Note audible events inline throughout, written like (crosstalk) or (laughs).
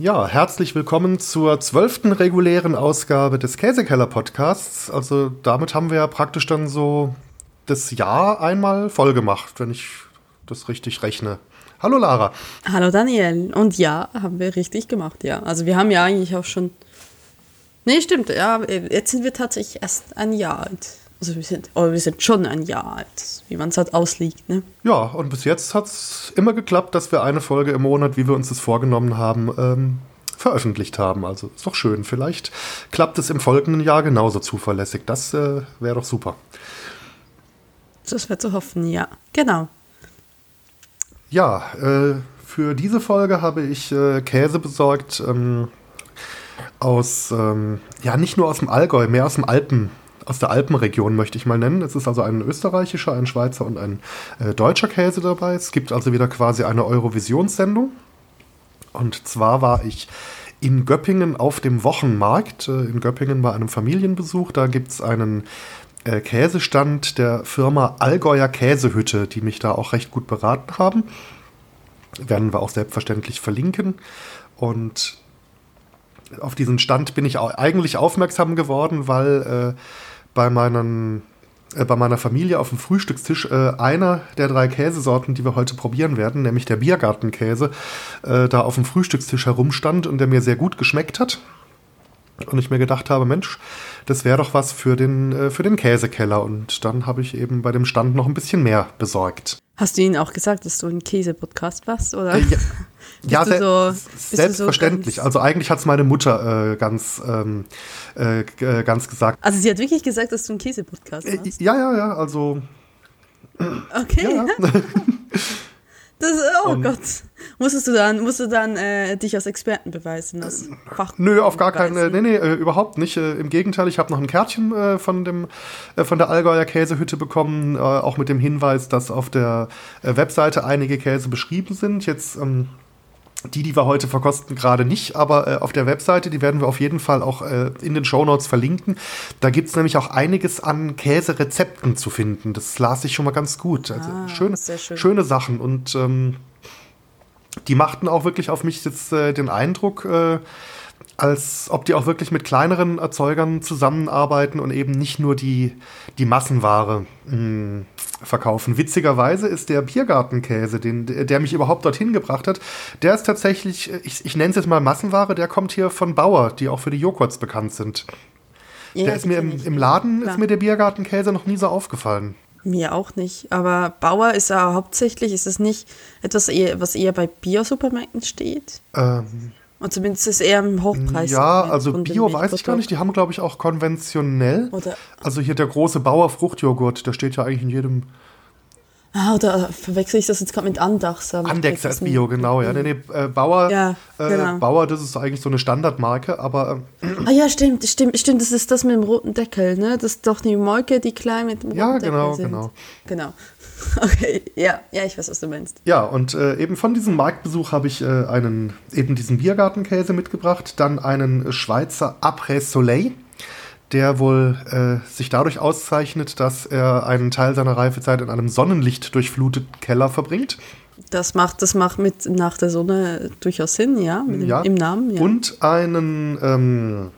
Ja, herzlich willkommen zur zwölften regulären Ausgabe des Käsekeller Podcasts. Also damit haben wir ja praktisch dann so das Jahr einmal voll gemacht, wenn ich das richtig rechne. Hallo Lara. Hallo Daniel. Und ja, haben wir richtig gemacht, ja. Also wir haben ja eigentlich auch schon. Nee, stimmt, ja, jetzt sind wir tatsächlich erst ein Jahr alt. Also wir sind, aber wir sind schon ein Jahr alt, wie man es halt auslegt, ne? Ja, und bis jetzt hat es immer geklappt, dass wir eine Folge im Monat, wie wir uns das vorgenommen haben, ähm, veröffentlicht haben. Also ist doch schön. Vielleicht klappt es im folgenden Jahr genauso zuverlässig. Das äh, wäre doch super. Das wäre zu hoffen, ja. Genau. Ja, äh, für diese Folge habe ich äh, Käse besorgt ähm, aus, ähm, ja, nicht nur aus dem Allgäu, mehr aus dem Alpen aus der Alpenregion, möchte ich mal nennen. Es ist also ein österreichischer, ein Schweizer und ein äh, deutscher Käse dabei. Es gibt also wieder quasi eine Eurovisionssendung. Und zwar war ich in Göppingen auf dem Wochenmarkt. Äh, in Göppingen bei einem Familienbesuch. Da gibt es einen äh, Käsestand der Firma Allgäuer Käsehütte, die mich da auch recht gut beraten haben. Werden wir auch selbstverständlich verlinken. Und auf diesen Stand bin ich eigentlich aufmerksam geworden, weil äh, bei, meinen, äh, bei meiner Familie auf dem Frühstückstisch äh, einer der drei Käsesorten, die wir heute probieren werden, nämlich der Biergartenkäse, äh, da auf dem Frühstückstisch herumstand und der mir sehr gut geschmeckt hat. Und ich mir gedacht habe, Mensch, das wäre doch was für den, äh, für den Käsekeller. Und dann habe ich eben bei dem Stand noch ein bisschen mehr besorgt. Hast du ihnen auch gesagt, dass du ein Käse-Podcast warst, oder? Äh, (laughs) ja, ja se so, selbstverständlich. So also eigentlich hat es meine Mutter äh, ganz, ähm, äh, äh, ganz gesagt. Also sie hat wirklich gesagt, dass du einen Käse-Podcast äh, hast? ja, ja, ja, also... Okay. Ja, ja. (laughs) (laughs) Das, oh Und Gott. Musstest du dann, musst du dann äh, dich als Experten beweisen? Als Nö, auf gar keinen, nee, nee, äh, überhaupt nicht. Äh, Im Gegenteil, ich habe noch ein Kärtchen äh, von, dem, äh, von der Allgäuer Käsehütte bekommen, äh, auch mit dem Hinweis, dass auf der Webseite einige Käse beschrieben sind. Jetzt ähm, die, die wir heute verkosten, gerade nicht, aber äh, auf der Webseite, die werden wir auf jeden Fall auch äh, in den Shownotes verlinken. Da gibt es nämlich auch einiges an Käserezepten zu finden. Das las ich schon mal ganz gut. Also ah, schöne, schön. schöne Sachen. Und ähm, die machten auch wirklich auf mich jetzt äh, den Eindruck, äh, als ob die auch wirklich mit kleineren Erzeugern zusammenarbeiten und eben nicht nur die, die Massenware mh, hm, verkaufen. Witzigerweise ist der Biergartenkäse, den, der mich überhaupt dorthin gebracht hat, der ist tatsächlich, ich, ich nenne es jetzt mal Massenware, der kommt hier von Bauer, die auch für die Joghurts bekannt sind. Ja, der ist mir im, im Laden, Klar. ist mir der Biergartenkäse noch nie so aufgefallen. Mir auch nicht. Aber Bauer ist ja hauptsächlich, ist es nicht etwas, eher, was eher bei Biosupermärkten steht? Ähm, und zumindest ist es eher im Hochpreis. Ja, also Bio weiß ich gar nicht. Die haben, glaube ich, auch konventionell. Oder also hier der große Bauer Fruchtjoghurt, der steht ja eigentlich in jedem. Ah, oder verwechsel ich das jetzt gerade mit Andachs? Andechser ist Bio, genau, ja. Nee, nee, äh, Bauer, ja, äh, genau. äh, Bauer, das ist eigentlich so eine Standardmarke, aber. Äh, ah ja, stimmt, stimmt, stimmt, das ist das mit dem roten Deckel, ne? Das ist doch die Molke, die klein mit dem roten ja, Deckel genau, sind. genau. Genau. (laughs) Okay, ja, ja, ich weiß, was du meinst. Ja, und äh, eben von diesem Marktbesuch habe ich äh, einen, eben diesen Biergartenkäse mitgebracht, dann einen Schweizer Après Soleil, der wohl äh, sich dadurch auszeichnet, dass er einen Teil seiner Reifezeit in einem Sonnenlicht durchfluteten Keller verbringt. Das macht, das macht mit nach der Sonne durchaus Sinn, ja, mit dem, ja. im Namen. Ja. Und einen ähm,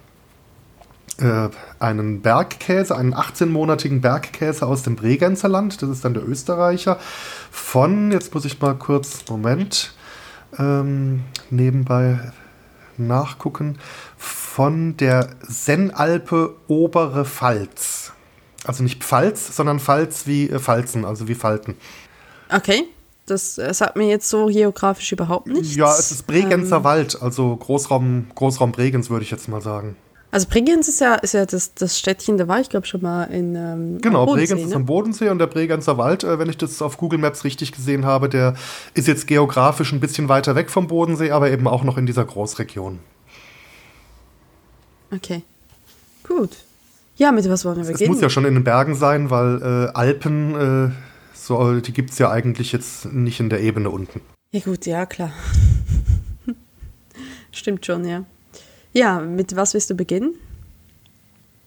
äh, einen Bergkäse, einen 18-monatigen Bergkäse aus dem Bregenzer Land. Das ist dann der Österreicher. Von, jetzt muss ich mal kurz, Moment, ähm, nebenbei nachgucken, von der Sennalpe Obere Pfalz. Also nicht Pfalz, sondern Pfalz wie äh, Pfalzen, also wie Falten. Okay. Das äh, sagt mir jetzt so geografisch überhaupt nichts. Ja, es ist Bregenzer ähm, Wald, also Großraum, Großraum Bregenz, würde ich jetzt mal sagen. Also Bregenz ist ja, ist ja das, das Städtchen, da war ich glaube schon mal in ähm, Genau, Bregenz ne? ist am Bodensee und der Bregenzer Wald, äh, wenn ich das auf Google Maps richtig gesehen habe, der ist jetzt geografisch ein bisschen weiter weg vom Bodensee, aber eben auch noch in dieser Großregion. Okay, gut. Ja, mit was wollen wir beginnen? Es muss ja schon in den Bergen sein, weil äh, Alpen, äh, so, die gibt es ja eigentlich jetzt nicht in der Ebene unten. Ja gut, ja klar. (laughs) Stimmt schon, ja. Ja, mit was willst du beginnen?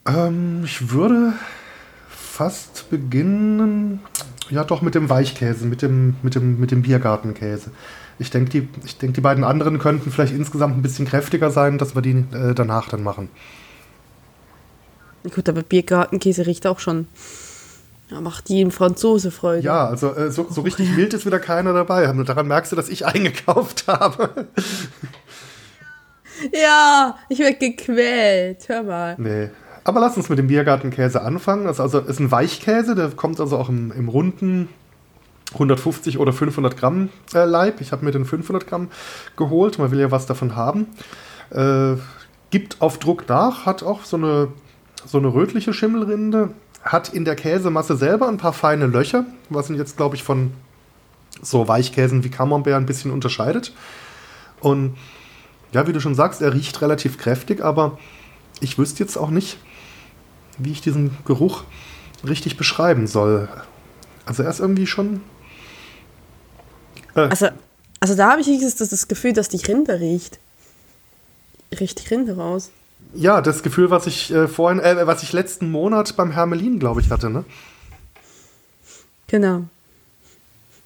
Ähm, ich würde fast beginnen. Ja, doch mit dem Weichkäse, mit dem, mit dem, mit dem Biergartenkäse. Ich denke, die, ich denk, die beiden anderen könnten vielleicht insgesamt ein bisschen kräftiger sein, dass wir die äh, danach dann machen. Gut, aber Biergartenkäse riecht auch schon. Ja, macht die im Franzose Freude. Ja, also äh, so, so richtig oh, wild ist wieder keiner dabei. Daran merkst du, dass ich eingekauft (laughs) habe. Ja, ich werde gequält. Hör mal. Nee. Aber lass uns mit dem Biergartenkäse anfangen. Das also ist ein Weichkäse, der kommt also auch im, im runden 150 oder 500 Gramm äh, Leib. Ich habe mir den 500 Gramm geholt. Man will ja was davon haben. Äh, gibt auf Druck nach, hat auch so eine, so eine rötliche Schimmelrinde. Hat in der Käsemasse selber ein paar feine Löcher, was ihn jetzt, glaube ich, von so Weichkäsen wie Camembert ein bisschen unterscheidet. Und ja, wie du schon sagst, er riecht relativ kräftig, aber ich wüsste jetzt auch nicht, wie ich diesen Geruch richtig beschreiben soll. Also er ist irgendwie schon. Äh. Also, also da habe ich das, das Gefühl, dass die Rinde riecht. Riecht die Rinde raus. Ja, das Gefühl, was ich äh, vorhin, äh, was ich letzten Monat beim Hermelin, glaube ich, hatte, ne? Genau.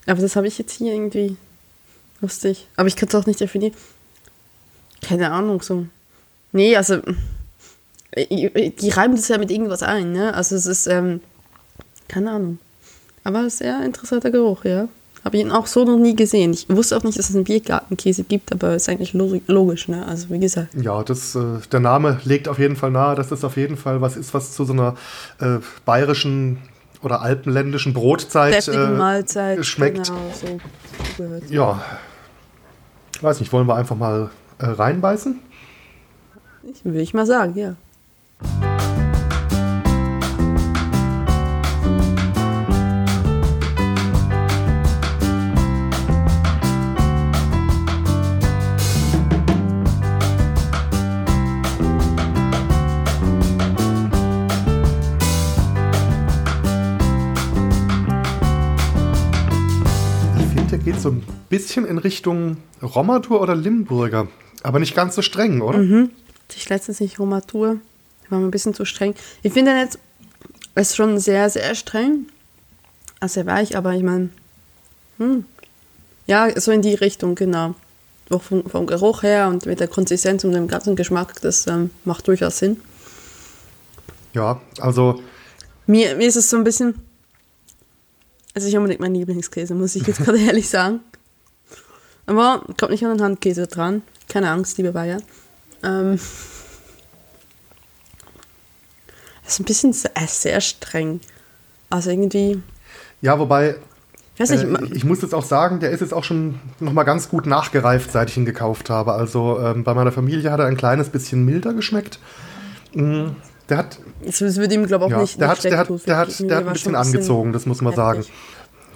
Aber das habe ich jetzt hier irgendwie lustig. Aber ich kann es auch nicht definieren. Keine Ahnung, so. Nee, also. Die reiben das ja mit irgendwas ein, ne? Also es ist, ähm, keine Ahnung. Aber es ist sehr interessanter Geruch, ja. Habe ich ihn auch so noch nie gesehen. Ich wusste auch nicht, dass es einen Biergartenkäse gibt, aber ist eigentlich logisch, ne? Also wie gesagt. Ja, das, äh, der Name legt auf jeden Fall nahe, dass das auf jeden Fall was ist, was zu so einer äh, bayerischen oder alpenländischen Brotzeit äh, Mahlzeit schmeckt. Genau, so ja. Weiß nicht, wollen wir einfach mal äh, reinbeißen? Ich, will ich mal sagen, ja. geht so ein bisschen in Richtung Romatur oder Limburger. Aber nicht ganz so streng, oder? Mhm. Ich letztens nicht Romatur. War mir ein bisschen zu streng. Ich finde jetzt, es ist schon sehr, sehr streng. Also sehr weich, aber ich meine, hm. ja, so in die Richtung, genau. Auch vom, vom, Geruch her und mit der Konsistenz und dem ganzen Geschmack, das ähm, macht durchaus Sinn. Ja, also. Mir, mir ist es so ein bisschen, also nicht unbedingt mein Lieblingskäse, muss ich jetzt (laughs) gerade ehrlich sagen. Aber kommt nicht an den Handkäse dran. Keine Angst, liebe Bayer. Ähm, das ist ein bisschen sehr, äh, sehr streng. Also irgendwie. Ja, wobei. Ich, nicht, äh, ich muss jetzt auch sagen, der ist jetzt auch schon nochmal ganz gut nachgereift, seit ich ihn gekauft habe. Also ähm, bei meiner Familie hat er ein kleines bisschen milder geschmeckt. Mhm. Der hat. Das wird ihm, glaube ich, auch ja, nicht. Der hat, der hat, der hat, der hat ein bisschen angezogen, das muss man sagen.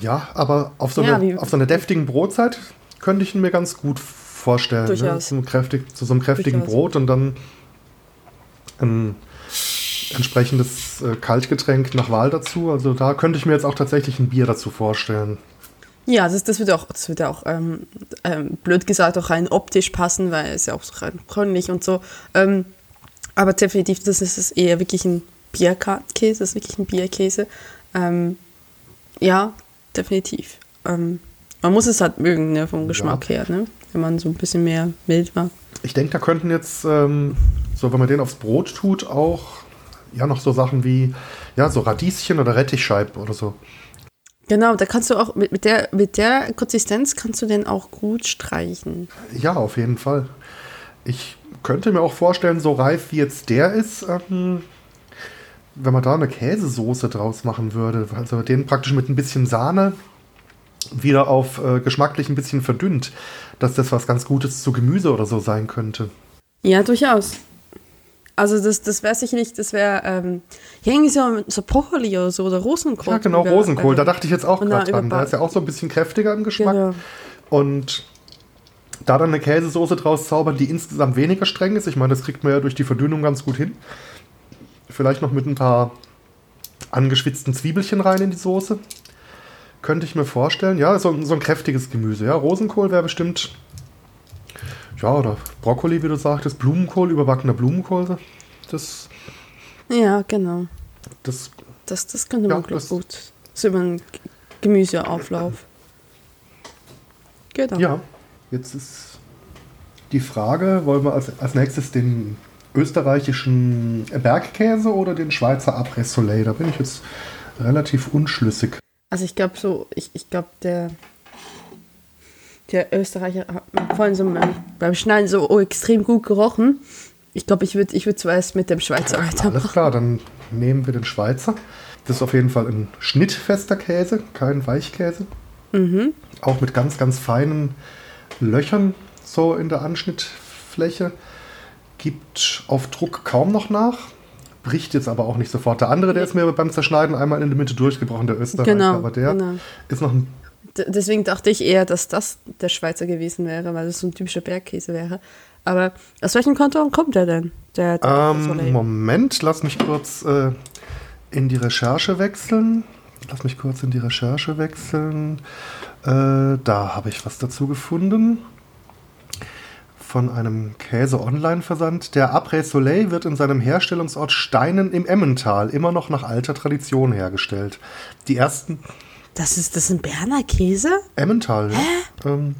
Ja, aber auf so, ja, eine, auf so einer deftigen Brotzeit könnte ich ihn mir ganz gut vorstellen. Durchaus. Ne? So kräftig, zu so einem kräftigen Durchaus. Brot und dann ein entsprechendes äh, Kaltgetränk nach Wahl dazu. Also da könnte ich mir jetzt auch tatsächlich ein Bier dazu vorstellen. Ja, das, das wird auch, das wird auch ähm, ähm, blöd gesagt auch rein optisch passen, weil es ja auch so rein bräunlich und so. Ähm, aber definitiv, das ist eher wirklich ein Bierkäse, das ist wirklich ein Bierkäse. Ähm, ja, definitiv. Ähm, man muss es halt mögen, ne, vom Geschmack ja. her, ne? Wenn man so ein bisschen mehr mild mag. Ich denke, da könnten jetzt, ähm, so wenn man den aufs Brot tut, auch ja noch so Sachen wie ja, so Radieschen oder Rettichscheiben oder so. Genau, da kannst du auch mit, mit, der, mit der Konsistenz kannst du den auch gut streichen. Ja, auf jeden Fall. Ich könnte mir auch vorstellen, so reif wie jetzt der ist, ähm, wenn man da eine Käsesoße draus machen würde, also den praktisch mit ein bisschen Sahne wieder auf äh, geschmacklich ein bisschen verdünnt, dass das was ganz Gutes zu Gemüse oder so sein könnte. Ja, durchaus. Also das, das wäre sicherlich, das wäre ähm, irgendwie so, so Brokkoli oder so oder Rosenkohl. Ja, genau, über, Rosenkohl, da dachte ich jetzt auch gerade dran. Der ist ja auch so ein bisschen kräftiger im Geschmack. Genau. Und da dann eine Käsesoße draus zaubern, die insgesamt weniger streng ist. Ich meine, das kriegt man ja durch die Verdünnung ganz gut hin. Vielleicht noch mit ein paar angeschwitzten Zwiebelchen rein in die Soße. Könnte ich mir vorstellen. Ja, so, so ein kräftiges Gemüse. Ja, Rosenkohl wäre bestimmt. Ja, oder Brokkoli, wie du sagtest. Blumenkohl, überbackener Blumenkohl. Das. Ja, genau. Das, das, das könnte man ja, das, gut. So über Gemüseauflauf. Genau. Ja, jetzt ist die Frage, wollen wir als, als nächstes den österreichischen Bergkäse oder den Schweizer Après Soleil? Da bin ich jetzt relativ unschlüssig. Also ich glaube so, ich, ich glaube der, der Österreicher hat vorhin so beim Schneiden so extrem gut gerochen. Ich glaube, ich würde ich würd zuerst mit dem Schweizer weitermachen. Alles klar, dann nehmen wir den Schweizer. Das ist auf jeden Fall ein schnittfester Käse, kein Weichkäse. Mhm. Auch mit ganz, ganz feinen Löchern so in der Anschnittfläche. Gibt auf Druck kaum noch nach. Bricht jetzt aber auch nicht sofort. Der andere, der ist mir beim Zerschneiden einmal in der Mitte durchgebrochen, der Österreicher. Genau, aber der genau. ist noch ein Deswegen dachte ich eher, dass das der Schweizer gewesen wäre, weil das so ein typischer Bergkäse wäre. Aber aus welchem Kanton kommt der denn? Der, der ähm, Moment, lass mich kurz äh, in die Recherche wechseln. Lass mich kurz in die Recherche wechseln. Äh, da habe ich was dazu gefunden. Von einem Käse-Online-Versand. Der Après Soleil wird in seinem Herstellungsort Steinen im Emmental immer noch nach alter Tradition hergestellt. Die ersten. Das ist, das ist ein Berner Käse? Emmental, Hä? ja. Ähm,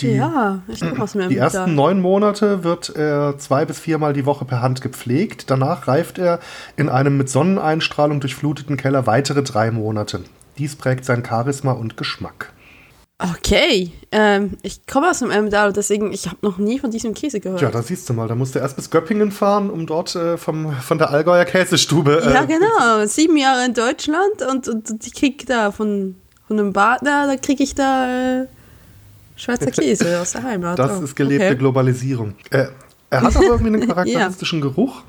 die, ja, ich komme aus mir Die ersten neun Monate wird er zwei bis viermal die Woche per Hand gepflegt. Danach reift er in einem mit Sonneneinstrahlung durchfluteten Keller weitere drei Monate. Dies prägt sein Charisma und Geschmack. Okay, ähm, ich komme aus dem Emmental, deswegen ich habe noch nie von diesem Käse gehört. Ja, da siehst du mal, da musst du erst bis Göppingen fahren, um dort äh, vom, von der Allgäuer Käsestube. Äh, ja, genau, sieben Jahre in Deutschland und, und ich krieg da von, von einem Partner, da kriege ich da äh, Schweizer (laughs) Käse aus der Heimat. Das oh, ist gelebte okay. Globalisierung. Äh, er hat auch irgendwie einen (laughs) charakteristischen ja. Geruch.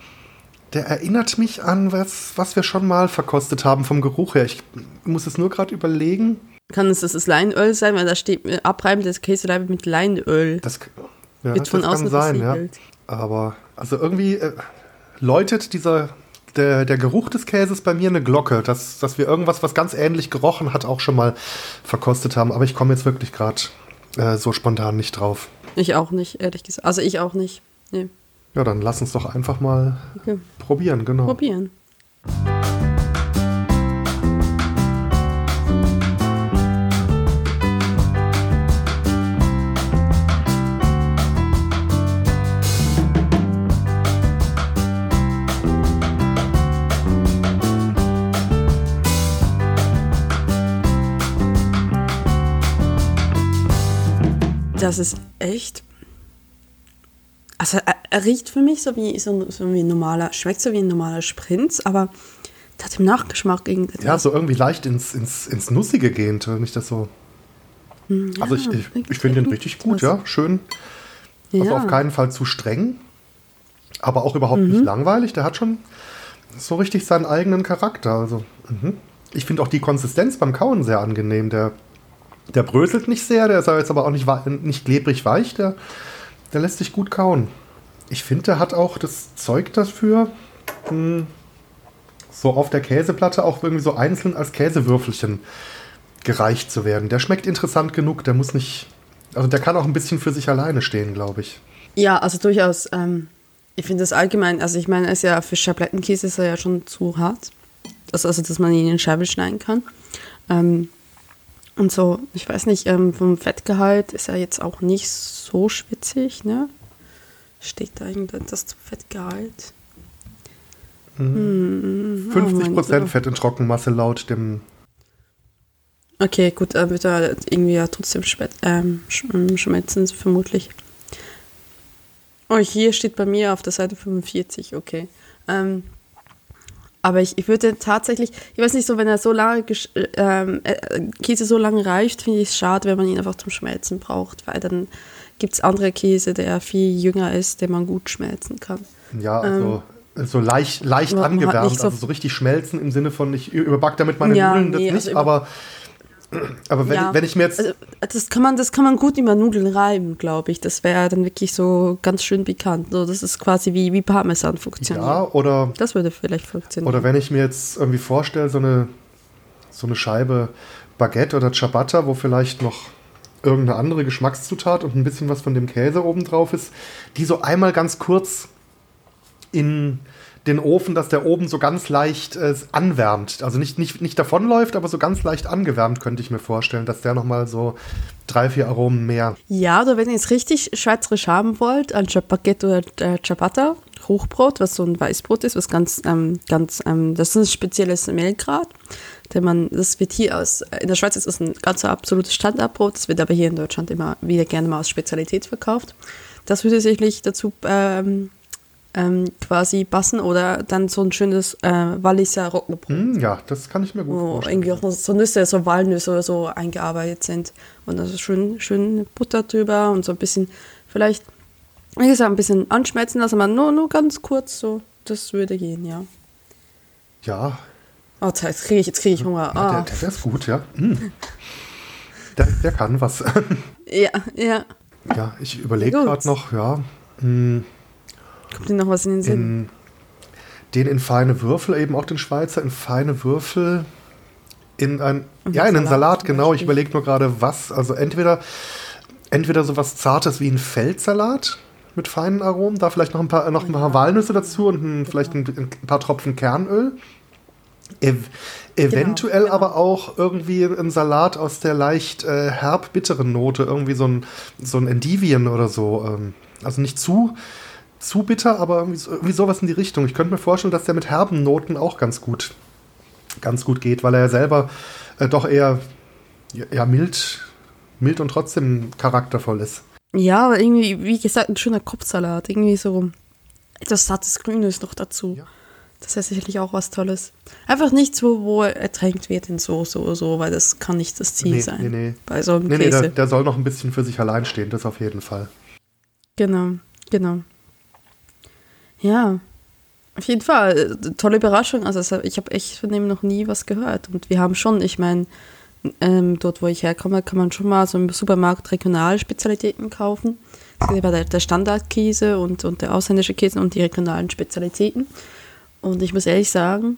Der erinnert mich an was, was wir schon mal verkostet haben vom Geruch her. Ich muss es nur gerade überlegen. Kann es das, Leinöl sein, weil da steht äh, Abreiben des Käseleibe mit Leinöl. Das, ja, Wird von das außen kann sein, ja. Aber also irgendwie äh, läutet dieser der, der Geruch des Käses bei mir eine Glocke, dass, dass wir irgendwas, was ganz ähnlich gerochen hat, auch schon mal verkostet haben. Aber ich komme jetzt wirklich gerade äh, so spontan nicht drauf. Ich auch nicht, ehrlich gesagt. Also ich auch nicht. Nee. Ja, dann lass uns doch einfach mal okay. probieren, genau. Probieren. Das ist echt. Also er, er, riecht für mich so wie, so, so wie ein normaler, schmeckt so wie ein normaler Sprint, aber der hat im Nachgeschmack irgendetwas. Ja, so irgendwie leicht ins, ins, ins Nussige gehend, nicht das so. Hm, ja, also ich, ich, ich finde den richtig gut, ja. Schön. Also ja. auf keinen Fall zu streng, aber auch überhaupt mhm. nicht langweilig. Der hat schon so richtig seinen eigenen Charakter. Also, mhm. ich finde auch die Konsistenz beim Kauen sehr angenehm. Der der bröselt nicht sehr, der ist jetzt aber auch nicht, nicht klebrig weich, der, der lässt sich gut kauen. Ich finde, der hat auch das Zeug dafür, hm, so auf der Käseplatte auch irgendwie so einzeln als Käsewürfelchen gereicht zu werden. Der schmeckt interessant genug, der muss nicht, also der kann auch ein bisschen für sich alleine stehen, glaube ich. Ja, also durchaus. Ähm, ich finde das allgemein, also ich meine, er ist ja für Schablettenkäse ist er ja schon zu hart. Also, also dass man ihn in Scheiben schneiden kann. Ähm, und so, ich weiß nicht, ähm, vom Fettgehalt ist er jetzt auch nicht so schwitzig, ne? Steht da irgendetwas zum Fettgehalt? Mhm. 50% oh Fett in Trockenmasse laut dem. Okay, gut, dann wird er irgendwie ja trotzdem ähm, ähm, schmelzen, vermutlich. Oh, hier steht bei mir auf der Seite 45, okay. Ähm, aber ich, ich würde tatsächlich, ich weiß nicht so, wenn er so lange, ähm, äh, Käse so lange reift, finde ich es schade, wenn man ihn einfach zum Schmelzen braucht, weil dann gibt es andere Käse, der viel jünger ist, den man gut schmelzen kann. Ja, also ähm, so leicht, leicht angewärmt, so also so richtig schmelzen im Sinne von, ich überback damit meine ja, Nudeln nee, das nicht, also aber aber wenn, ja, ich, wenn ich mir jetzt. Also, das, kann man, das kann man gut über Nudeln reiben, glaube ich. Das wäre dann wirklich so ganz schön bekannt. So, das ist quasi wie, wie Parmesan funktioniert. Ja, oder. Das würde vielleicht funktionieren. Oder wenn ich mir jetzt irgendwie vorstelle, so eine, so eine Scheibe Baguette oder Ciabatta, wo vielleicht noch irgendeine andere Geschmackszutat und ein bisschen was von dem Käse oben drauf ist, die so einmal ganz kurz in den Ofen, dass der oben so ganz leicht äh, anwärmt. Also nicht, nicht, nicht davonläuft, aber so ganz leicht angewärmt, könnte ich mir vorstellen, dass der nochmal so drei, vier Aromen mehr. Ja, oder wenn ihr es richtig schweizerisch haben wollt, ein Baguette oder äh, Ciabatta, Hochbrot, was so ein Weißbrot ist, was ganz, ähm, ganz, ähm, das ist ein spezielles Mehlgrad. Denn man, das wird hier aus, in der Schweiz ist es ein ganz absolutes Standardbrot, das wird aber hier in Deutschland immer wieder gerne mal als Spezialität verkauft. Das würde sicherlich dazu ähm, ähm, quasi passen oder dann so ein schönes äh, Walliser Roggenbrot. Hm, ja, das kann ich mir gut wo vorstellen. irgendwie auch so Nüsse, so Walnüsse oder so eingearbeitet sind. Und das ist schön, schön Butter drüber und so ein bisschen, vielleicht, wie gesagt, ein bisschen anschmelzen lassen, aber nur, nur ganz kurz so. Das würde gehen, ja. Ja, Oh, jetzt kriege ich, jetzt krieg ich Hunger. der, Ah. der, der ist gut, ja. Hm. Der, der kann was. Ja, ja. ja, ich überlege gerade noch, ja. hm, Kommt dir noch was in den Sinn? in, den in feine Würfel, eben auch den Schweizer, in feine Würfel, in ein, Und ja, in einen Salat genau. Ich überlege nur gerade, was. Also entweder, entweder so was Zartes wie ein Feldsalat mit feinen Aromen, da vielleicht noch ein paar, noch ein paar Walnüsse dazu und ein, vielleicht ein, ein paar Tropfen Kernöl. Ev eventuell genau. aber auch irgendwie ein Salat aus der leicht äh, herb-bitteren Note, irgendwie so ein, so ein Endivien oder so. Ähm, also nicht zu, zu bitter, aber irgendwie, so, sowas in die Richtung. Ich könnte mir vorstellen, dass der mit herben Noten auch ganz gut, ganz gut geht, weil er ja selber äh, doch eher ja, mild, mild und trotzdem charaktervoll ist. Ja, aber irgendwie, wie gesagt, ein schöner Kopfsalat. Irgendwie so etwas sattes Grünes noch dazu. Ja. Das ist sicherlich auch was Tolles. Einfach nicht so, wo er ertränkt wird in Soße oder so, weil das kann nicht das Ziel Nee, sein. nee, nee. Bei so einem Nee, nee, Käse. der, der soll noch ein bisschen für sich allein stehen, das auf jeden Fall. Genau, genau. Ja, auf jeden Fall. äh, Tolle Überraschung. Also es- ich habe echt von dem noch nie was gehört. Und wir haben schon, ich meine, ähm, dort wo ich herkomme, kann man schon mal so im Supermarkt Regionalspezialitäten kaufen. Das ist aber der, Standardkäse und, und der ausländische Käse und die regionalen Spezialitäten. Und ich muss ehrlich sagen,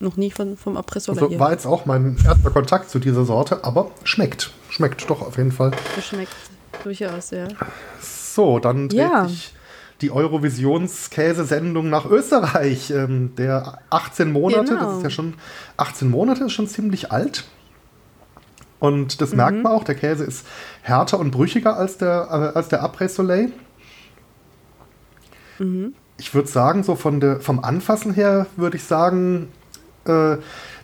noch nie von, vom Apressola Also war jetzt auch mein erster Kontakt zu dieser Sorte, aber schmeckt. Schmeckt doch auf jeden Fall. Geschmeckt. Durchaus, ja. So, dann dreht Ja. sich die Eurovisions-Käsesendung nach Österreich. Ähm, der 18 Monate, Genau. das ist ja schon, 18 Monate ist schon ziemlich alt. Und das Mhm. merkt man auch, der Käse ist härter und brüchiger als der, äh, als der Après Soleil. Mhm. Ich würde sagen, so von der, vom Anfassen her würde ich sagen, äh,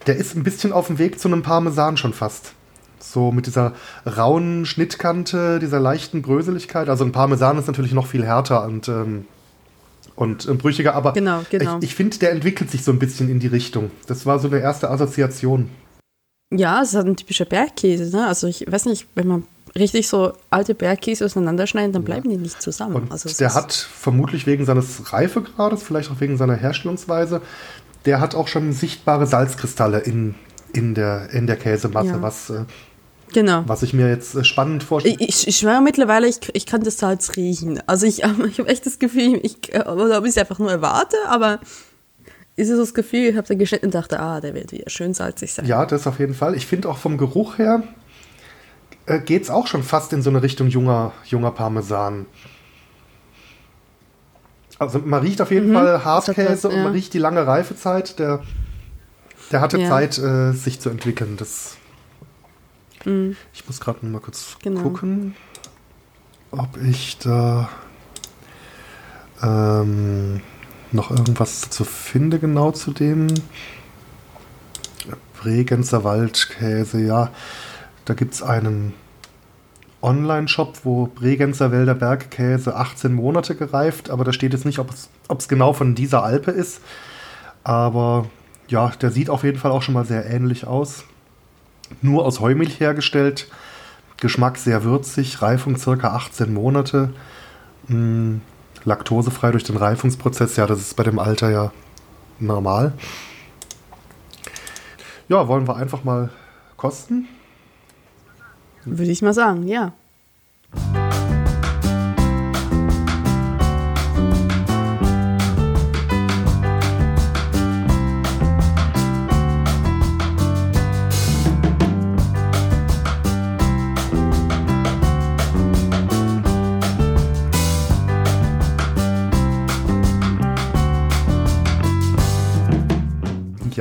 der ist ein bisschen auf dem Weg zu einem Parmesan schon fast. So mit dieser rauen Schnittkante, dieser leichten Bröseligkeit. Also ein Parmesan ist natürlich noch viel härter und, ähm, und äh, brüchiger, aber Genau, genau. ich, ich finde, der entwickelt sich so ein bisschen in die Richtung. Das war so eine erste Assoziation. Ja, es ist halt ein typischer Bergkäse. Ne? Also ich weiß nicht, wenn man richtig so alte Bergkäse auseinanderschneidet, dann bleiben die nicht zusammen. Und also der hat vermutlich wegen seines Reifegrades, vielleicht auch wegen seiner Herstellungsweise, der hat auch schon sichtbare Salzkristalle in, in, der, in der Käsemasse, Ja. was, äh, Genau. was ich mir jetzt äh, spannend vorstelle. Ich, ich, schwöre mittlerweile, ich, ich kann das Salz riechen. Also ich, (laughs) ich habe echt das Gefühl, ich, oder ob ich es einfach nur erwarte, aber ist es so das Gefühl, ich habe da geschnitten und dachte, ah, der wird wieder schön salzig sein. Ja, das auf jeden Fall. Ich finde auch vom Geruch her äh, geht es auch schon fast in so eine Richtung junger, junger Parmesan. Also man riecht auf jeden Mhm, Fall Hartkäse und man ja. riecht die lange Reifezeit. Der, der hatte Ja. Zeit, äh, sich zu entwickeln. Das, Mhm. Ich muss gerade mal kurz Genau. gucken, ob ich da ähm, noch irgendwas dazu finde, genau zu dem. Bregenzer Waldkäse, ja. Da gibt es einen Online-Shop, wo Bregenzer Wälder Bergkäse 18 Monate gereift, aber da steht jetzt nicht, ob es genau von dieser Alpe ist. Aber ja, der sieht auf jeden Fall auch schon mal sehr ähnlich aus. Nur aus Heumilch hergestellt. Geschmack sehr würzig, Reifung circa 18 Monate. Mm, laktosefrei durch den Reifungsprozess, ja, das ist bei dem Alter ja normal. Ja, wollen wir einfach mal kosten? Würde ich mal sagen, ja.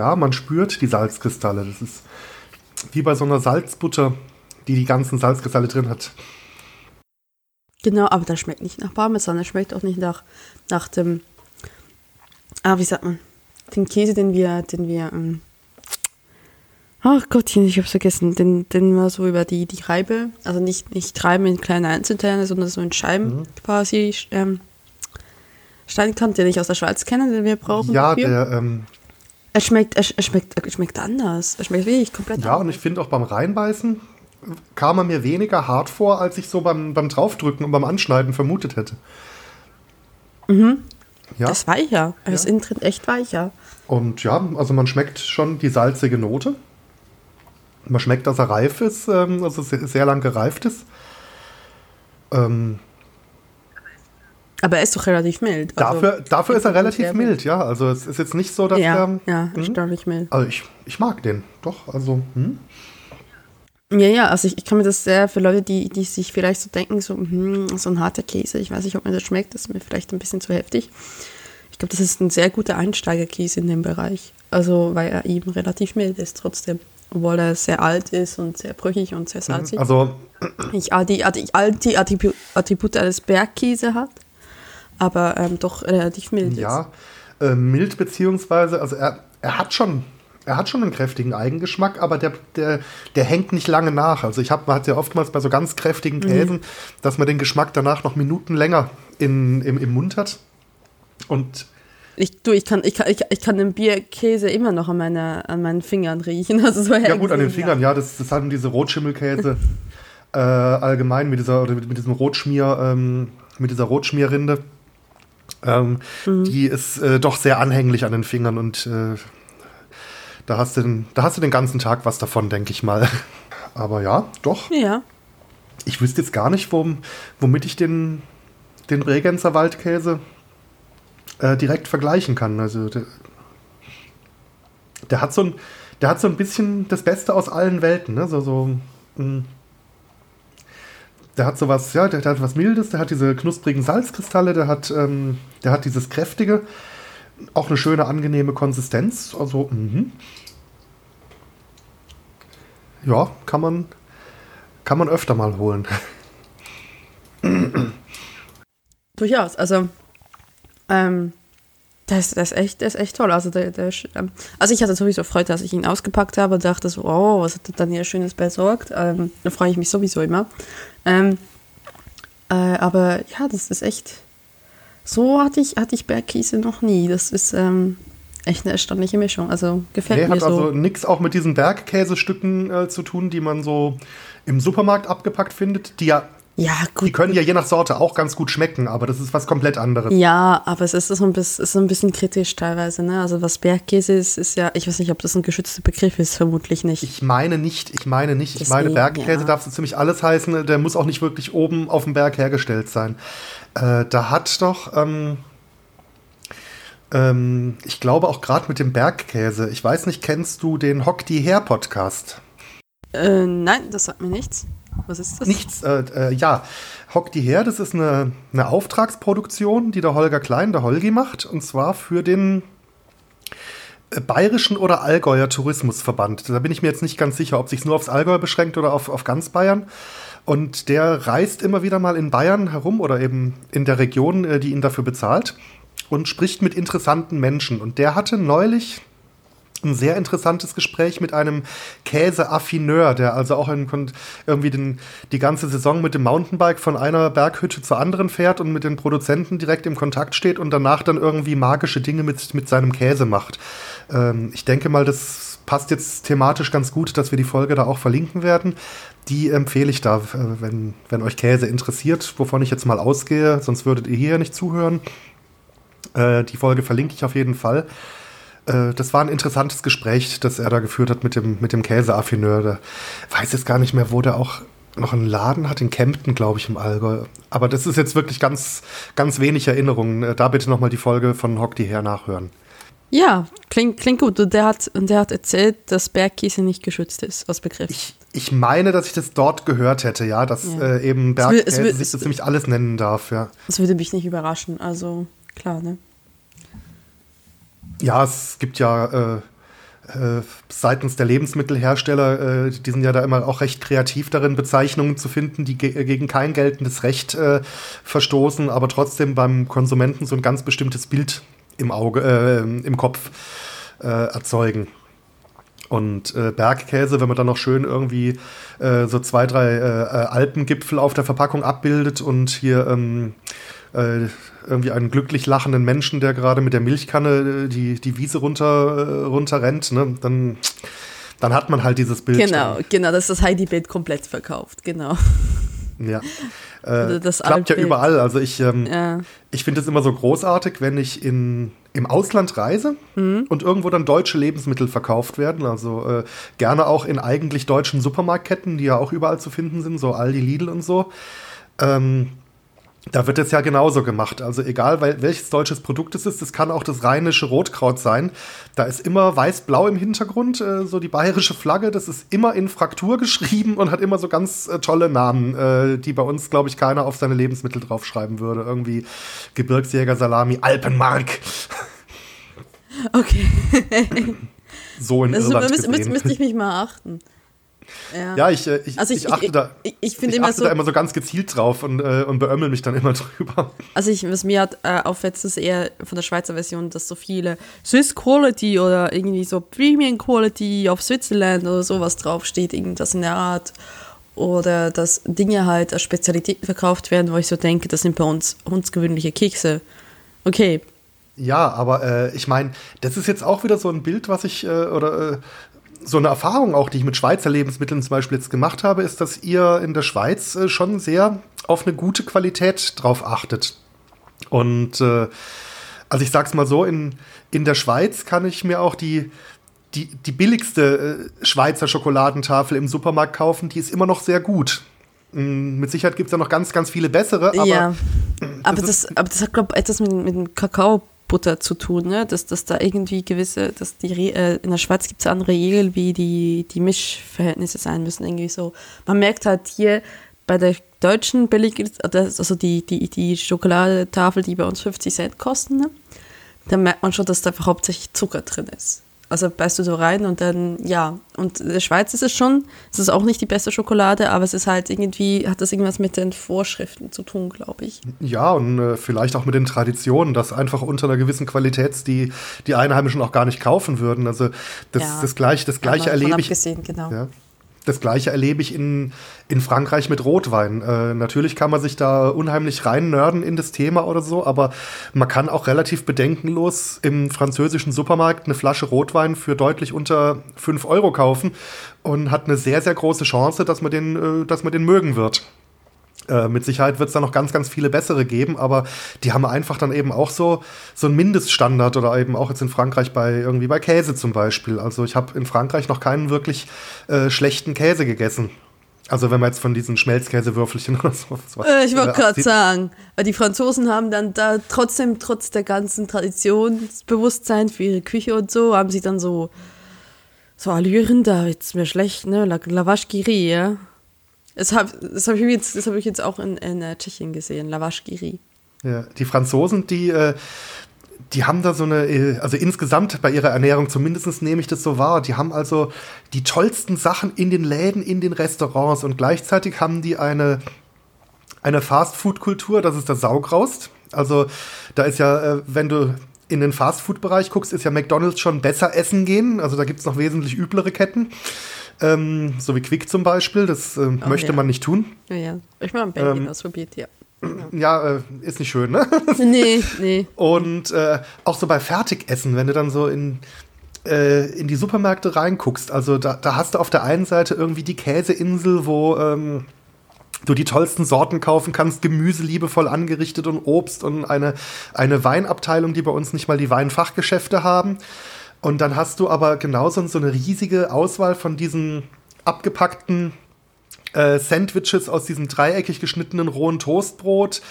Ja, man spürt die Salzkristalle. Das ist wie bei so einer Salzbutter, die die ganzen Salzkristalle drin hat. Genau, aber das schmeckt nicht nach Parmesan, das schmeckt auch nicht nach, nach dem, ah, wie sagt man, den Käse, den wir, den wir, ähm, ach Gottchen, ich hab's vergessen, den, den wir so über die, die Reibe, also nicht, nicht Reiben in kleine Einzelteile, sondern so in Scheiben mhm. quasi, ähm, schneiden kann, den ich aus der Schweiz kenne, den wir brauchen. Ja, dafür. der, ähm, er schmeckt, er, schmeckt, er schmeckt anders. Er schmeckt wirklich komplett ja, anders. Ja, und ich finde auch beim Reinbeißen kam er mir weniger hart vor, als ich so beim, beim Draufdrücken und beim Anschneiden vermutet hätte. Mhm. Ja. Das ist weicher. Er ja. ist innen drin echt weicher. Und ja, also man schmeckt schon die salzige Note. Man schmeckt, dass er reif ist, ähm, also sehr, sehr lang gereift ist. Ähm, aber er ist doch relativ mild. Also dafür dafür ist er relativ mild, ja. Also es ist jetzt nicht so, dass ja, er. Ja, hm? erstaunlich mild. Also ich, ich mag den, doch. Also, hm? Ja, ja, also ich, ich kann mir das sehr für Leute, die, die sich vielleicht so denken, so, hm, so ein harter Käse, ich weiß nicht, ob mir das schmeckt, das ist mir vielleicht ein bisschen zu heftig. Ich glaube, das ist ein sehr guter Einsteigerkäse in dem Bereich. Also, weil er eben relativ mild ist trotzdem. Obwohl er sehr alt ist und sehr brüchig und sehr salzig. Also. Ich, all die, all die Attribute eines Bergkäse hat, aber ähm, doch relativ mild ja, ist. Ja, äh, mild beziehungsweise, also er, er hat schon er hat schon einen kräftigen Eigengeschmack, aber der, der, der hängt nicht lange nach. Also ich habe, man hat ja oftmals bei so ganz kräftigen. Käsen, mhm. dass man den Geschmack danach noch Minuten länger in, im, im Mund hat. Und ich, du, ich kann, ich kann, ich, ich kann den Bierkäse immer noch an, meine, an meinen Fingern riechen. (laughs) Also so ja gut, an den Fingern, ja, ja das, das haben diese Rotschimmelkäse äh, allgemein mit dieser, oder mit, mit diesem Rotschmier, ähm, mit dieser Rotschmierrinde. Ähm, mhm. Die ist äh, doch sehr anhänglich an den Fingern und äh, da hast du den, da hast du den ganzen Tag was davon, denke ich mal. (laughs) Aber ja, doch. Ja. Ich wüsste jetzt gar nicht, wom, womit ich den, den Regenzer Waldkäse äh, direkt vergleichen kann. Also der, der, hat so ein, der hat so ein bisschen das Beste aus allen Welten. Ne? So, so, mh. Der hat sowas, ja, der, der, hat was Mildes, der hat diese knusprigen Salzkristalle, der hat, ähm, der hat dieses Kräftige, auch eine schöne, angenehme Konsistenz. Also, mh. Ja, kann man, kann man öfter mal holen. (clears throat) Durchaus. Also, ähm, das, das, ist echt, das ist echt toll. Also, der, der, ähm, also ich hatte sowieso Freude, dass ich ihn ausgepackt habe und dachte so, oh, was hat dann hier Schönes besorgt? Ähm, da freue ich mich sowieso immer. Ähm, äh, aber ja, das ist echt. So hatte ich, hatte ich Bergkäse noch nie. Das ist, ähm, echt eine erstaunliche Mischung. Also gefällt nee, mir hat so. Hat also nichts auch mit diesen Bergkäsestücken äh, zu tun, die man so im Supermarkt abgepackt findet, die ja ja, gut. Die können ja je nach Sorte auch ganz gut schmecken, aber das ist was komplett anderes. Ja, aber es ist so ein bisschen, ist so ein bisschen kritisch teilweise. Ne? Also was Bergkäse ist, ist ja, ich weiß nicht, ob das ein geschützter Begriff ist, vermutlich nicht. Ich meine nicht, ich meine nicht. Deswegen, ich meine, Bergkäse ja. darf so ziemlich alles heißen. Der muss auch nicht wirklich oben auf dem Berg hergestellt sein. Äh, da hat doch, ähm, ähm, ich glaube auch gerade mit dem Bergkäse. Ich weiß nicht, kennst du den Hock die Her Podcast? Äh, nein, das sagt mir nichts. Was ist das? Nichts, äh, äh, ja. Hock die Her, das ist eine, eine Auftragsproduktion, die der Holger Klein, der Holgi macht, und zwar für den äh, Bayerischen oder Allgäuer Tourismusverband. Da bin ich mir jetzt nicht ganz sicher, ob sich nur aufs Allgäu beschränkt oder auf, auf ganz Bayern. Und der reist immer wieder mal in Bayern herum oder eben in der Region, äh, die ihn dafür bezahlt und spricht mit interessanten Menschen. Und der hatte neulich ein sehr interessantes Gespräch mit einem Käseaffineur, der also auch in, irgendwie den, die ganze Saison mit dem Mountainbike von einer Berghütte zur anderen fährt und mit den Produzenten direkt im Kontakt steht und danach dann irgendwie magische Dinge mit, mit seinem Käse macht. Ähm, ich denke mal, das passt jetzt thematisch ganz gut, dass wir die Folge da auch verlinken werden. Die empfehle ich da, äh, wenn, wenn euch Käse interessiert, wovon ich jetzt mal ausgehe, sonst würdet ihr hier nicht zuhören. Äh, die Folge verlinke ich auf jeden Fall. Äh, das war ein interessantes Gespräch, das er da geführt hat mit dem, mit dem Käseaffineur. Der weiß jetzt gar nicht mehr, wo der auch noch einen Laden hat, in Kempten, glaube ich, im Allgäu. Aber das ist jetzt wirklich ganz, ganz wenig Erinnerungen. Äh, da bitte nochmal die Folge von Hock die her nachhören. Ja, klingt, klingt gut. Und der, hat, und der hat erzählt, dass Bergkäse nicht geschützt ist als Begriff. Ich, ich meine, dass ich das dort gehört hätte, ja, dass ja. Äh, eben Bergkäse sich so ziemlich alles nennen darf, ja. Das würde mich nicht überraschen. Also klar, ne? Ja, es gibt ja äh, äh, seitens der Lebensmittelhersteller, äh, die sind ja da immer auch recht kreativ darin, Bezeichnungen zu finden, die ge gegen kein geltendes Recht äh, verstoßen, aber trotzdem beim Konsumenten so ein ganz bestimmtes Bild im Auge, äh, im Kopf äh, erzeugen. Und äh, Bergkäse, wenn man dann noch schön irgendwie äh, so zwei, drei äh, Alpengipfel auf der Verpackung abbildet und hier ähm, äh, irgendwie einen glücklich lachenden Menschen, der gerade mit der Milchkanne äh, die, die Wiese runter, äh, runter rennt, ne? dann, dann hat man halt dieses Bild. Genau, genau, das ist das Heidi-Bild komplett verkauft, genau. Ja. (laughs) Äh, das klappt ja überall. Also ich, ähm, ja. ich finde es immer so großartig, wenn ich in, im Ausland reise mhm. und irgendwo dann deutsche Lebensmittel verkauft werden. Also äh, gerne auch in eigentlich deutschen Supermarktketten, die ja auch überall zu finden sind, so Aldi, Lidl und so. Ähm, da wird es ja genauso gemacht. Also egal, welches deutsches Produkt es ist, das kann auch das rheinische Rotkraut sein. Da ist immer weiß-blau im Hintergrund, äh, so die bayerische Flagge. Das ist immer in Fraktur geschrieben und hat immer so ganz äh, tolle Namen, äh, die bei uns, glaube ich, keiner auf seine Lebensmittel draufschreiben würde. Irgendwie Gebirgsjäger, Salami, Alpenmark. Okay. so in also, Irland müsste, müsste ich mich mal achten. Ja, ja ich, äh, ich, also ich, ich achte, da, ich, ich immer achte so, da immer so ganz gezielt drauf und, äh, und beömmel mich dann immer (laughs) drüber. Also ich, was mir halt, äh, auffällt, ist eher von der Schweizer Version, dass so viele Swiss Quality oder irgendwie so Premium Quality auf Switzerland oder sowas draufsteht, irgendwas in der Art. Oder dass Dinge halt als Spezialitäten verkauft werden, wo ich so denke, das sind bei uns hundsgewöhnliche Kekse. Okay, ja, aber äh, ich meine, das ist jetzt auch wieder so ein Bild, was ich, äh, oder äh, so eine Erfahrung auch, die ich mit Schweizer Lebensmitteln zum Beispiel jetzt gemacht habe, ist, dass ihr in der Schweiz äh, schon sehr auf eine gute Qualität drauf achtet. Und äh, also ich sag's mal so, in, in der Schweiz kann ich mir auch die, die, die billigste äh, Schweizer Schokoladentafel im Supermarkt kaufen, die ist immer noch sehr gut. Mm, mit Sicherheit gibt es da noch ganz, ganz viele bessere, aber. Ja, aber das, aber das hat, glaube ich, etwas mit, mit dem Kakao Butter zu tun, ne? dass, dass da irgendwie gewisse, dass die äh, in der Schweiz gibt es andere Regeln, wie die, die Mischverhältnisse sein müssen, irgendwie so. Man merkt halt hier bei der deutschen billig, also die, die, die Schokoladetafel, die bei uns 50 Cent kosten, ne? da merkt man schon, dass da hauptsächlich Zucker drin ist. Also beißt du so rein und dann, ja. Und in der Schweiz ist es schon, es ist auch nicht die beste Schokolade, aber es ist halt irgendwie, hat das irgendwas mit den Vorschriften zu tun, glaube ich. Ja, und äh, vielleicht auch mit den Traditionen, dass einfach unter einer gewissen Qualität die, die Einheimischen auch gar nicht kaufen würden. Also das, ja, das, gleich, das gleiche erlebe ich. Genau. Ja, das gleiche erlebe ich in, in Frankreich mit Rotwein. Äh, natürlich kann man sich da unheimlich rein nörden in das Thema oder so, aber man kann auch relativ bedenkenlos im französischen Supermarkt eine Flasche Rotwein für deutlich unter 5 Euro kaufen und hat eine sehr, sehr große Chance, dass man den, äh, dass man den mögen wird. Äh, mit Sicherheit wird es da noch ganz, ganz viele bessere geben, aber die haben einfach dann eben auch so, so einen Mindeststandard oder eben auch jetzt in Frankreich bei irgendwie bei Käse zum Beispiel. Also ich habe in Frankreich noch keinen wirklich äh, schlechten Käse gegessen. Also wenn man jetzt von diesen Schmelzkäsewürfelchen (laughs) oder so. Äh, ich wollte gerade sagen, die Franzosen haben dann da trotzdem, trotz der ganzen Traditionsbewusstsein für ihre Küche und so, haben sie dann so, so Allüren, da jetzt mir schlecht, ne? La, la Vache Giri, ja. Das habe hab ich, jetzt, hab ich jetzt auch in, in uh, Tschechien gesehen, Lavashgiri. Ja, die Franzosen, die, äh, die haben da so eine, äh, also insgesamt bei ihrer Ernährung, zumindest nehme ich das so wahr, die haben also die tollsten Sachen in den Läden, in den Restaurants und gleichzeitig haben die eine, eine Fastfood-Kultur, das ist der Saugraust. Also da ist ja, äh, wenn du in den Fastfood-Bereich guckst, ist ja McDonald's schon besser essen gehen. Also da gibt es noch wesentlich üblere Ketten. Ähm, so wie Quick zum Beispiel, das äh, oh, möchte ja. man nicht tun. Ja, ja. Ich mal ein Berlin ähm, ausprobiert, ja. Ja, äh, ist nicht schön, ne? (laughs) Nee, nee. Und äh, auch so bei Fertigessen, wenn du dann so in, äh, in die Supermärkte reinguckst, also da, da hast du auf der einen Seite irgendwie die Käseinsel, wo ähm, du die tollsten Sorten kaufen kannst, Gemüse liebevoll angerichtet und Obst und eine, eine Weinabteilung, die bei uns nicht mal die Weinfachgeschäfte haben. Und dann hast du aber genauso so eine riesige Auswahl von diesen abgepackten äh, Sandwiches aus diesem dreieckig geschnittenen rohen Toastbrot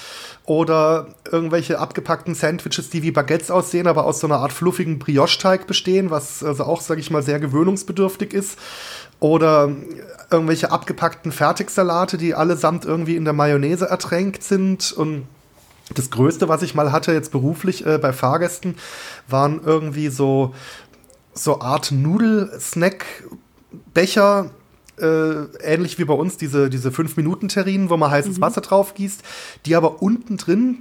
oder irgendwelche abgepackten Sandwiches, die wie Baguettes aussehen, aber aus so einer Art fluffigen Brioche-Teig bestehen, was also auch, sage ich mal, sehr gewöhnungsbedürftig ist. Oder irgendwelche abgepackten Fertigsalate, die allesamt irgendwie in der Mayonnaise ertränkt sind und das Größte, was ich mal hatte, jetzt beruflich äh, bei Fahrgästen, waren irgendwie so so Art Nudel-Snack-Becher, äh, ähnlich wie bei uns diese, diese 5-Minuten-Terrinen, wo man heißes mhm. Wasser drauf gießt, die aber unten drin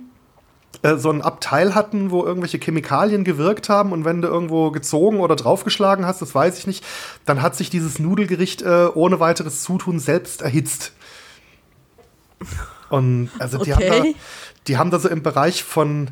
äh, so ein Abteil hatten, wo irgendwelche Chemikalien gewirkt haben und wenn du irgendwo gezogen oder draufgeschlagen hast, das weiß ich nicht, dann hat sich dieses Nudelgericht äh, ohne weiteres Zutun selbst erhitzt. Und also die, okay. haben da, die haben da so im Bereich von,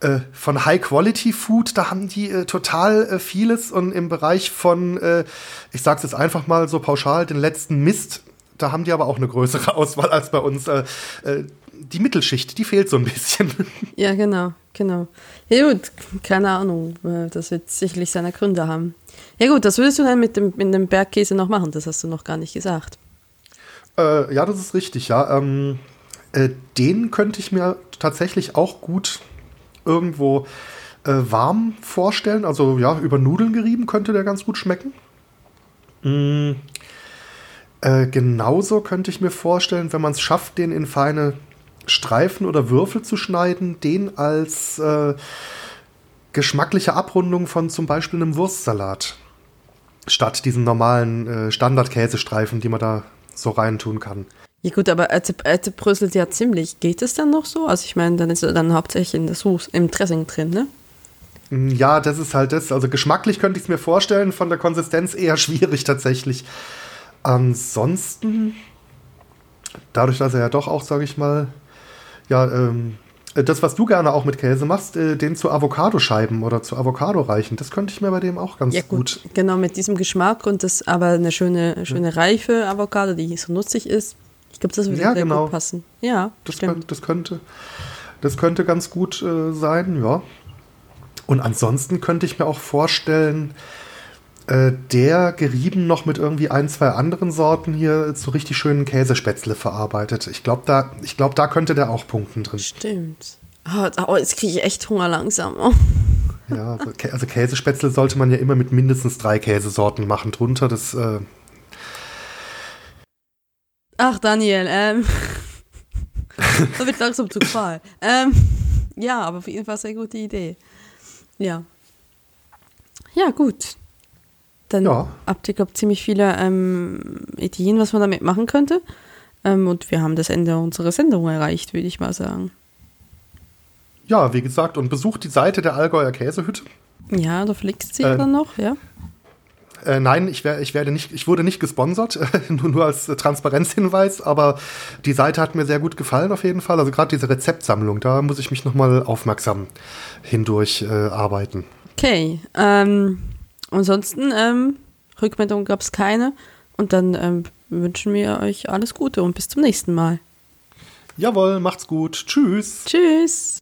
äh, von High-Quality-Food, da haben die äh, total äh, vieles und im Bereich von, äh, ich sag's jetzt einfach mal so pauschal, den letzten Mist, da haben die aber auch eine größere (laughs) Auswahl als bei uns. Äh, äh, die Mittelschicht, die fehlt so ein bisschen. (laughs) Ja, genau, genau. Ja gut, keine Ahnung, das wird sicherlich seine Gründe haben. Ja gut, das würdest du dann mit dem, mit dem Bergkäse noch machen, das hast du noch gar nicht gesagt. Ja, das ist richtig, ja. Ähm, äh, den könnte ich mir tatsächlich auch gut irgendwo äh, warm vorstellen. Also ja, über Nudeln gerieben könnte der ganz gut schmecken. Mm. Äh, genauso könnte ich mir vorstellen, wenn man es schafft, den in feine Streifen oder Würfel zu schneiden, den als äh, geschmackliche Abrundung von zum Beispiel einem Wurstsalat statt diesen normalen äh, Standardkäsestreifen, die man da so reintun kann. Ja gut, aber Erte bröselt ja ziemlich. Geht es dann noch so? Also ich meine, dann ist er dann hauptsächlich in der Sauce, im Dressing drin, ne? Mm, ja, das ist halt das. Also geschmacklich könnte ich es mir vorstellen, von der Konsistenz eher (laughs) schwierig tatsächlich. Ansonsten, dadurch, dass er ja doch auch, sage ich mal, ja, ähm, das, was du gerne auch mit Käse machst, äh, den zu Avocadoscheiben oder zu Avocado reichen, das könnte ich mir bei dem auch ganz ja, gut. gut. Genau, mit diesem Geschmack und das aber eine schöne, schöne reife Avocado, die so nutzig ist. Ich glaube, das würde ja, sehr genau. gut passen. Ja, das, kann, das, könnte, das könnte ganz gut äh, sein, ja. Und ansonsten könnte ich mir auch vorstellen, äh, der gerieben noch mit irgendwie ein, zwei anderen Sorten hier zu richtig schönen Käsespätzle verarbeitet. Ich glaube, da, glaub, da könnte der auch punkten drin. Stimmt. Oh, oh jetzt kriege ich echt Hunger langsam. Oh. (laughs) Ja, also, also Käsespätzle sollte man ja immer mit mindestens drei Käsesorten machen drunter. Das äh, Ach, Daniel, ähm. (laughs) da wird langsam zu Qual. Ähm, ja, aber auf jeden Fall sehr gute Idee. Ja. Ja, gut. Dann ja. habt ihr, glaube ich, ziemlich viele ähm, Ideen, was man damit machen könnte. Ähm, und wir haben das Ende unserer Sendung erreicht, würde ich mal sagen. Ja, wie gesagt, und besucht die Seite der Allgäuer Käsehütte. Ja, da fliegst sie äh, dann noch, ja. Äh, nein, ich, wär, ich, werde nicht, ich wurde nicht gesponsert, (laughs) nur, nur als Transparenzhinweis, aber die Seite hat mir sehr gut gefallen auf jeden Fall. Also gerade diese Rezeptsammlung, da muss ich mich nochmal aufmerksam hindurch äh, arbeiten. Okay, ähm, ansonsten ähm, Rückmeldung gab es keine und dann ähm, wünschen wir euch alles Gute und bis zum nächsten Mal. Jawohl, macht's gut. Tschüss. Tschüss.